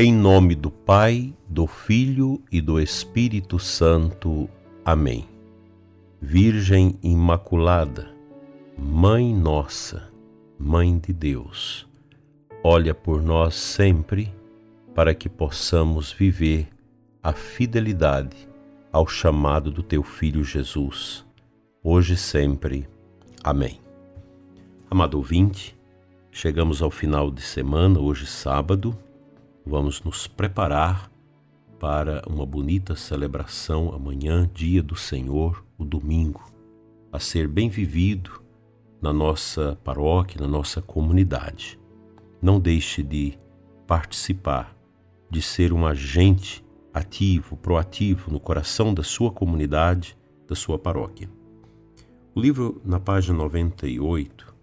Em nome do Pai, do Filho e do Espírito Santo. Amém. Virgem Imaculada, Mãe Nossa, Mãe de Deus, olha por nós sempre para que possamos viver a fidelidade ao chamado do Teu Filho Jesus, hoje e sempre. Amém. Amado ouvinte, chegamos ao final de semana, hoje sábado, Vamos nos preparar para uma bonita celebração amanhã, dia do Senhor, o domingo, a ser bem vivido na nossa paróquia, na nossa comunidade. Não deixe de participar, de ser um agente ativo, proativo no coração da sua comunidade, da sua paróquia. O livro, na página 98,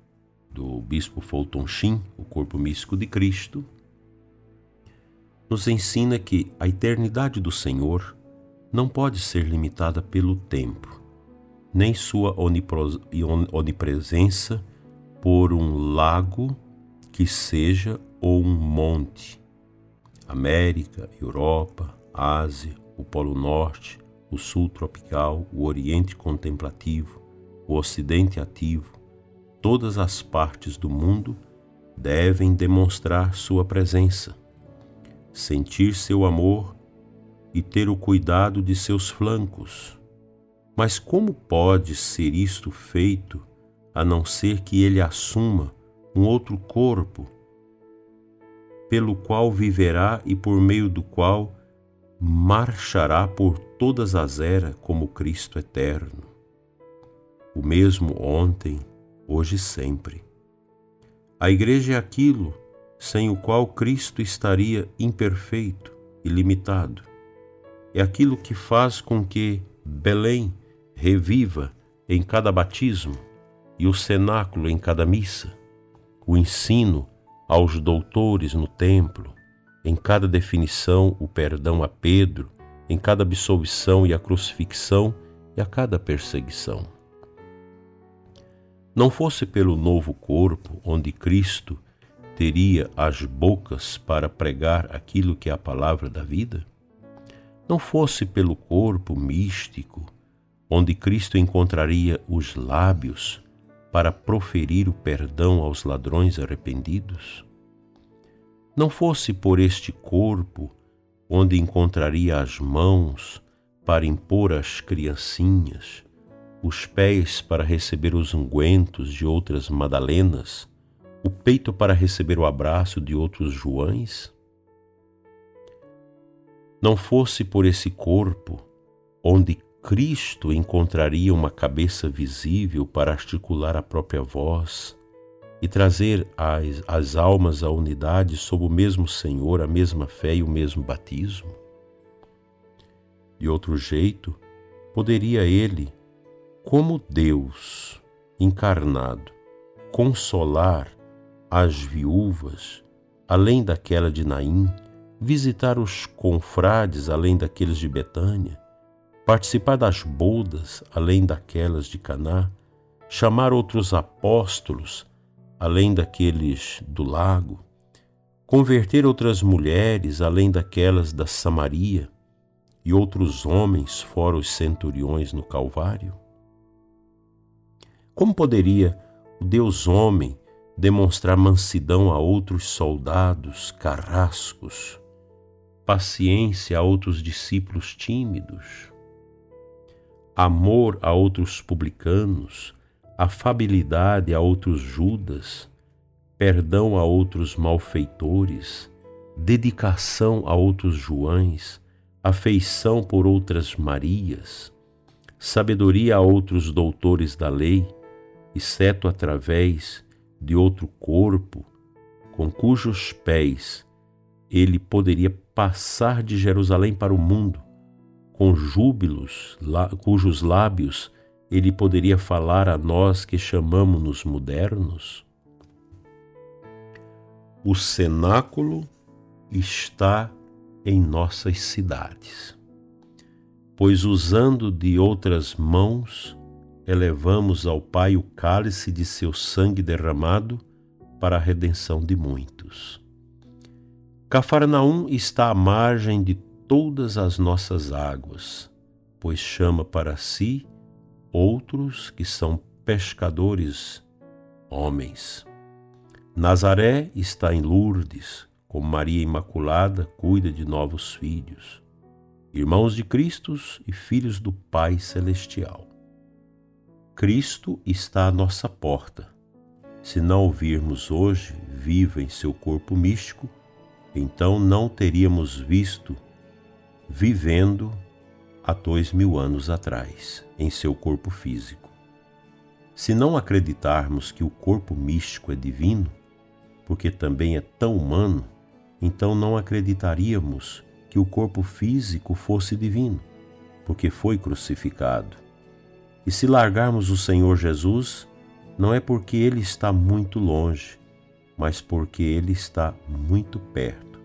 do Bispo Fulton Sheen, O Corpo Místico de Cristo, nos ensina que a eternidade do Senhor não pode ser limitada pelo tempo, nem sua onipresença por um lago que seja ou um monte. América, Europa, Ásia, o Polo Norte, o Sul tropical, o Oriente contemplativo, o Ocidente ativo, todas as partes do mundo devem demonstrar sua presença sentir seu amor e ter o cuidado de seus flancos. Mas como pode ser isto feito a não ser que ele assuma um outro corpo, pelo qual viverá e por meio do qual marchará por todas as eras como Cristo eterno, o mesmo ontem, hoje e sempre. A igreja é aquilo sem o qual Cristo estaria imperfeito e limitado. É aquilo que faz com que Belém reviva em cada batismo e o cenáculo em cada missa, o ensino aos doutores no templo, em cada definição o perdão a Pedro, em cada absolvição e a crucifixão e a cada perseguição. Não fosse pelo novo corpo onde Cristo teria as bocas para pregar aquilo que é a palavra da vida? Não fosse pelo corpo místico, onde Cristo encontraria os lábios para proferir o perdão aos ladrões arrependidos? Não fosse por este corpo, onde encontraria as mãos para impor às criancinhas, os pés para receber os ungüentos de outras Madalenas, o peito para receber o abraço de outros Joães? Não fosse por esse corpo onde Cristo encontraria uma cabeça visível para articular a própria voz e trazer as, as almas à unidade sob o mesmo Senhor, a mesma fé e o mesmo batismo? De outro jeito, poderia ele, como Deus encarnado, consolar as viúvas, além daquela de Naim, visitar os confrades, além daqueles de Betânia, participar das bodas, além daquelas de Caná, chamar outros apóstolos, além daqueles do lago, converter outras mulheres, além daquelas da Samaria, e outros homens fora os centuriões no Calvário? Como poderia o Deus homem demonstrar mansidão a outros soldados carrascos, paciência a outros discípulos tímidos, amor a outros publicanos, afabilidade a outros Judas, perdão a outros malfeitores, dedicação a outros Joães, afeição por outras Marias, sabedoria a outros doutores da lei, exceto através de outro corpo, com cujos pés ele poderia passar de Jerusalém para o mundo, com júbilos, cujos lábios ele poderia falar a nós que chamamos-nos modernos? O cenáculo está em nossas cidades, pois usando de outras mãos, elevamos ao Pai o cálice de seu sangue derramado para a redenção de muitos. Cafarnaum está à margem de todas as nossas águas, pois chama para si outros que são pescadores, homens. Nazaré está em Lourdes, como Maria Imaculada cuida de novos filhos, irmãos de Cristo e filhos do Pai Celestial. Cristo está à nossa porta. Se não ouvirmos hoje, viva em seu corpo místico, então não teríamos visto vivendo há dois mil anos atrás, em seu corpo físico. Se não acreditarmos que o corpo místico é divino, porque também é tão humano, então não acreditaríamos que o corpo físico fosse divino, porque foi crucificado. E se largarmos o Senhor Jesus, não é porque ele está muito longe, mas porque ele está muito perto.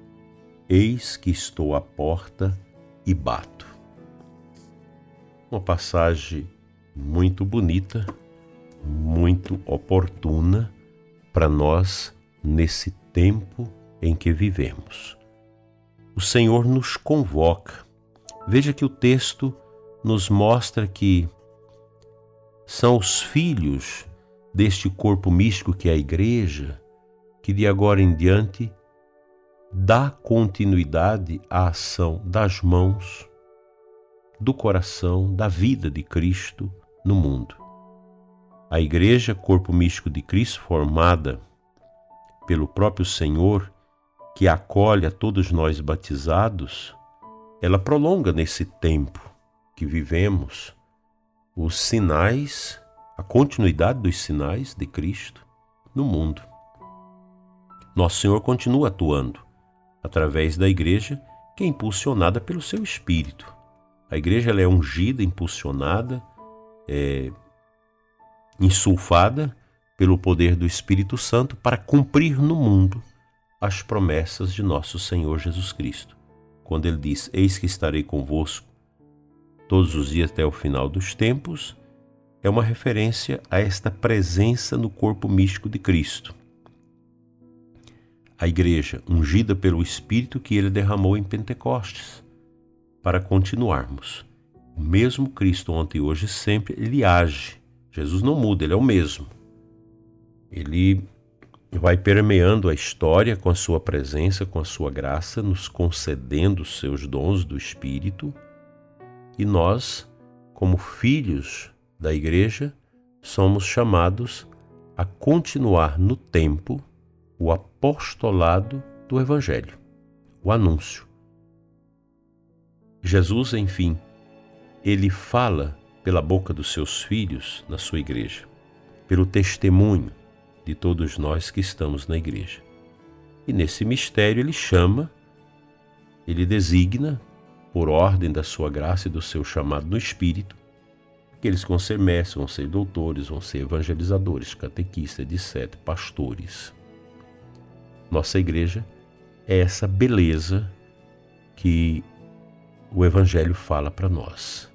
Eis que estou à porta e bato. Uma passagem muito bonita, muito oportuna para nós nesse tempo em que vivemos. O Senhor nos convoca. Veja que o texto nos mostra que são os filhos deste corpo místico que é a igreja que de agora em diante dá continuidade à ação das mãos, do coração, da vida de Cristo no mundo. A Igreja, corpo místico de Cristo, formada pelo próprio Senhor, que acolhe a todos nós batizados, ela prolonga nesse tempo que vivemos os sinais, a continuidade dos sinais de Cristo no mundo. Nosso Senhor continua atuando através da igreja, que é impulsionada pelo seu espírito. A igreja é ungida, impulsionada, é, insulfada pelo poder do Espírito Santo para cumprir no mundo as promessas de nosso Senhor Jesus Cristo. Quando ele diz: Eis que estarei convosco todos os dias até o final dos tempos, é uma referência a esta presença no corpo místico de Cristo a igreja ungida pelo Espírito que ele derramou em Pentecostes, para continuarmos. O mesmo Cristo ontem, hoje e sempre, ele age. Jesus não muda, ele é o mesmo. Ele vai permeando a história com a sua presença, com a sua graça, nos concedendo os seus dons do Espírito. E nós, como filhos da igreja, somos chamados a continuar no tempo o apostolado do Evangelho, o anúncio. Jesus, enfim, ele fala pela boca dos seus filhos na sua igreja, pelo testemunho de todos nós que estamos na igreja. E nesse mistério ele chama, ele designa, por ordem da sua graça e do seu chamado no Espírito, que vão ser mestres, vão ser doutores, vão ser evangelizadores, catequistas, etc., pastores nossa igreja é essa beleza que o Evangelho fala para nós.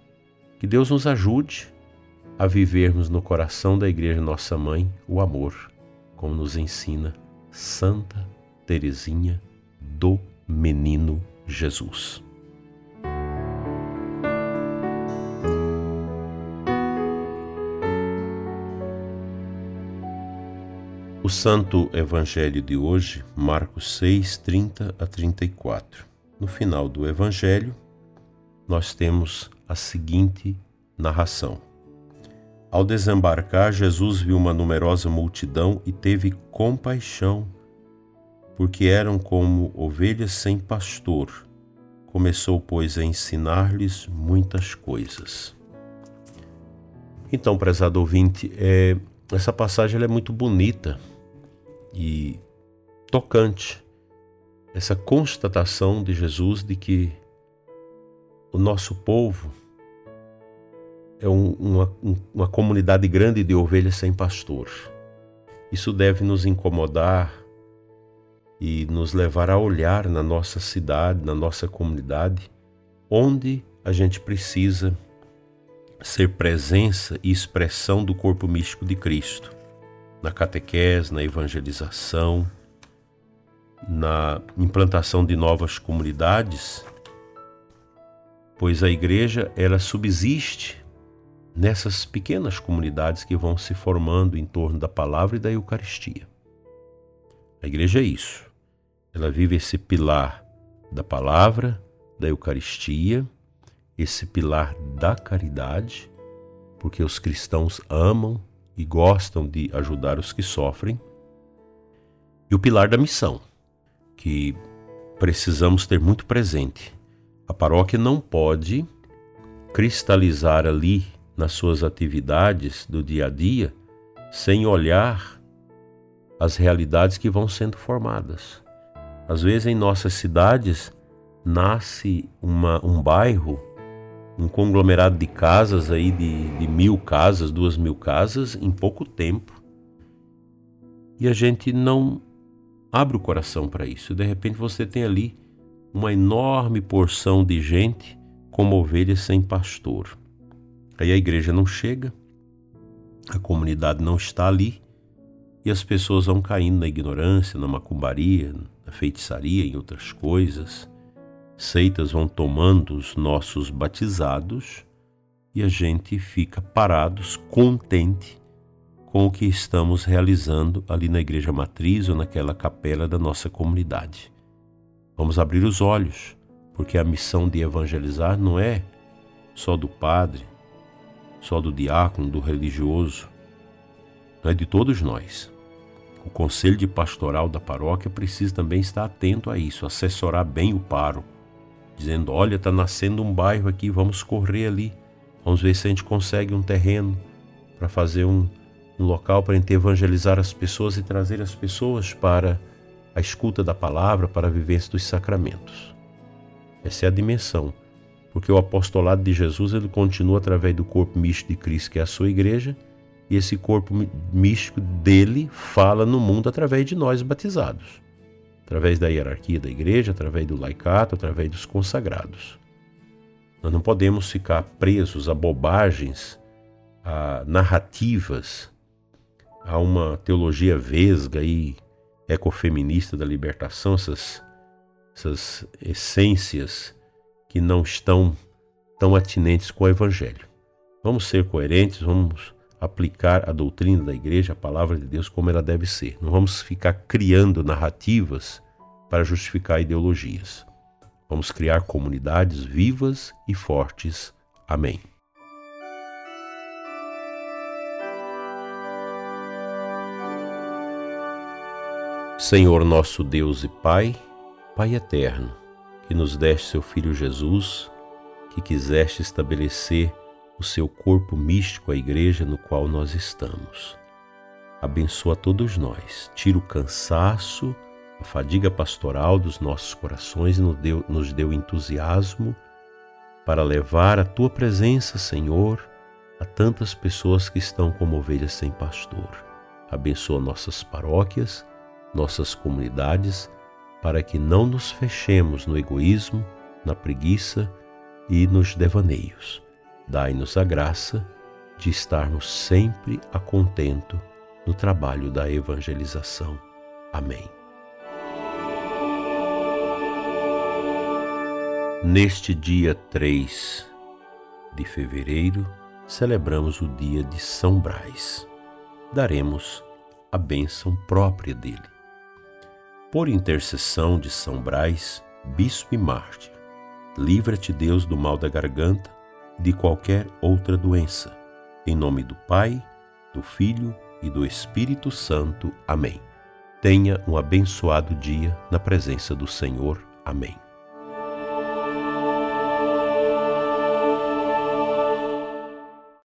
Que Deus nos ajude a vivermos no coração da Igreja Nossa Mãe o amor, como nos ensina Santa Teresinha do Menino Jesus. O Santo Evangelho de hoje, Marcos 6, 30 a 34. No final do Evangelho, nós temos a seguinte narração. Ao desembarcar, Jesus viu uma numerosa multidão e teve compaixão, porque eram como ovelhas sem pastor. Começou, pois, a ensinar-lhes muitas coisas. Então, prezado ouvinte, é, essa passagem é muito bonita e tocante essa constatação de Jesus de que o nosso povo é um, uma, uma comunidade grande de ovelhas sem pastor. Isso deve nos incomodar e nos levar a olhar na nossa cidade, na nossa comunidade, onde a gente precisa ser presença e expressão do corpo místico de Cristo na catequese, na evangelização na implantação de novas comunidades, pois a igreja ela subsiste nessas pequenas comunidades que vão se formando em torno da palavra e da Eucaristia. A igreja é isso. Ela vive esse pilar da palavra, da Eucaristia, esse pilar da caridade, porque os cristãos amam e gostam de ajudar os que sofrem, e o pilar da missão, que precisamos ter muito presente. A paróquia não pode cristalizar ali nas suas atividades do dia a dia sem olhar as realidades que vão sendo formadas. Às vezes em nossas cidades nasce uma, um bairro, um conglomerado de casas aí de, de mil casas, duas mil casas em pouco tempo. E a gente não abre o coração para isso. De repente você tem ali uma enorme porção de gente como ovelhas sem pastor. Aí a igreja não chega, a comunidade não está ali e as pessoas vão caindo na ignorância, na macumbaria, na feitiçaria, em outras coisas. Seitas vão tomando os nossos batizados e a gente fica parados, contente com o que estamos realizando ali na igreja matriz ou naquela capela da nossa comunidade. Vamos abrir os olhos, porque a missão de evangelizar não é só do padre, só do diácono, do religioso, não é de todos nós. O conselho de pastoral da paróquia precisa também estar atento a isso, assessorar bem o paro, dizendo: olha, está nascendo um bairro aqui, vamos correr ali, vamos ver se a gente consegue um terreno para fazer um, um local para evangelizar as pessoas e trazer as pessoas para a escuta da palavra, para a vivência dos sacramentos. Essa é a dimensão, porque o apostolado de Jesus ele continua através do corpo místico de Cristo, que é a sua igreja, e esse corpo místico dele fala no mundo através de nós batizados, através da hierarquia da igreja, através do laicato, através dos consagrados. Nós não podemos ficar presos a bobagens, a narrativas há uma teologia vesga e ecofeminista da libertação, essas, essas essências que não estão tão atinentes com o Evangelho. Vamos ser coerentes, vamos aplicar a doutrina da igreja, a palavra de Deus, como ela deve ser. Não vamos ficar criando narrativas para justificar ideologias. Vamos criar comunidades vivas e fortes. Amém. Senhor nosso Deus e Pai, Pai eterno, que nos deste seu Filho Jesus, que quiseste estabelecer o seu corpo místico, a igreja no qual nós estamos. Abençoa todos nós, tira o cansaço, a fadiga pastoral dos nossos corações e nos deu, nos deu entusiasmo para levar a tua presença, Senhor, a tantas pessoas que estão como ovelhas sem pastor. Abençoa nossas paróquias nossas comunidades, para que não nos fechemos no egoísmo, na preguiça e nos devaneios. Dai-nos a graça de estarmos sempre a contento no trabalho da evangelização. Amém. Neste dia 3 de fevereiro, celebramos o dia de São Brás. Daremos a bênção própria dele por intercessão de São Brás, bispo e mártir, livra-te Deus do mal da garganta de qualquer outra doença. Em nome do Pai, do Filho e do Espírito Santo. Amém. Tenha um abençoado dia na presença do Senhor. Amém.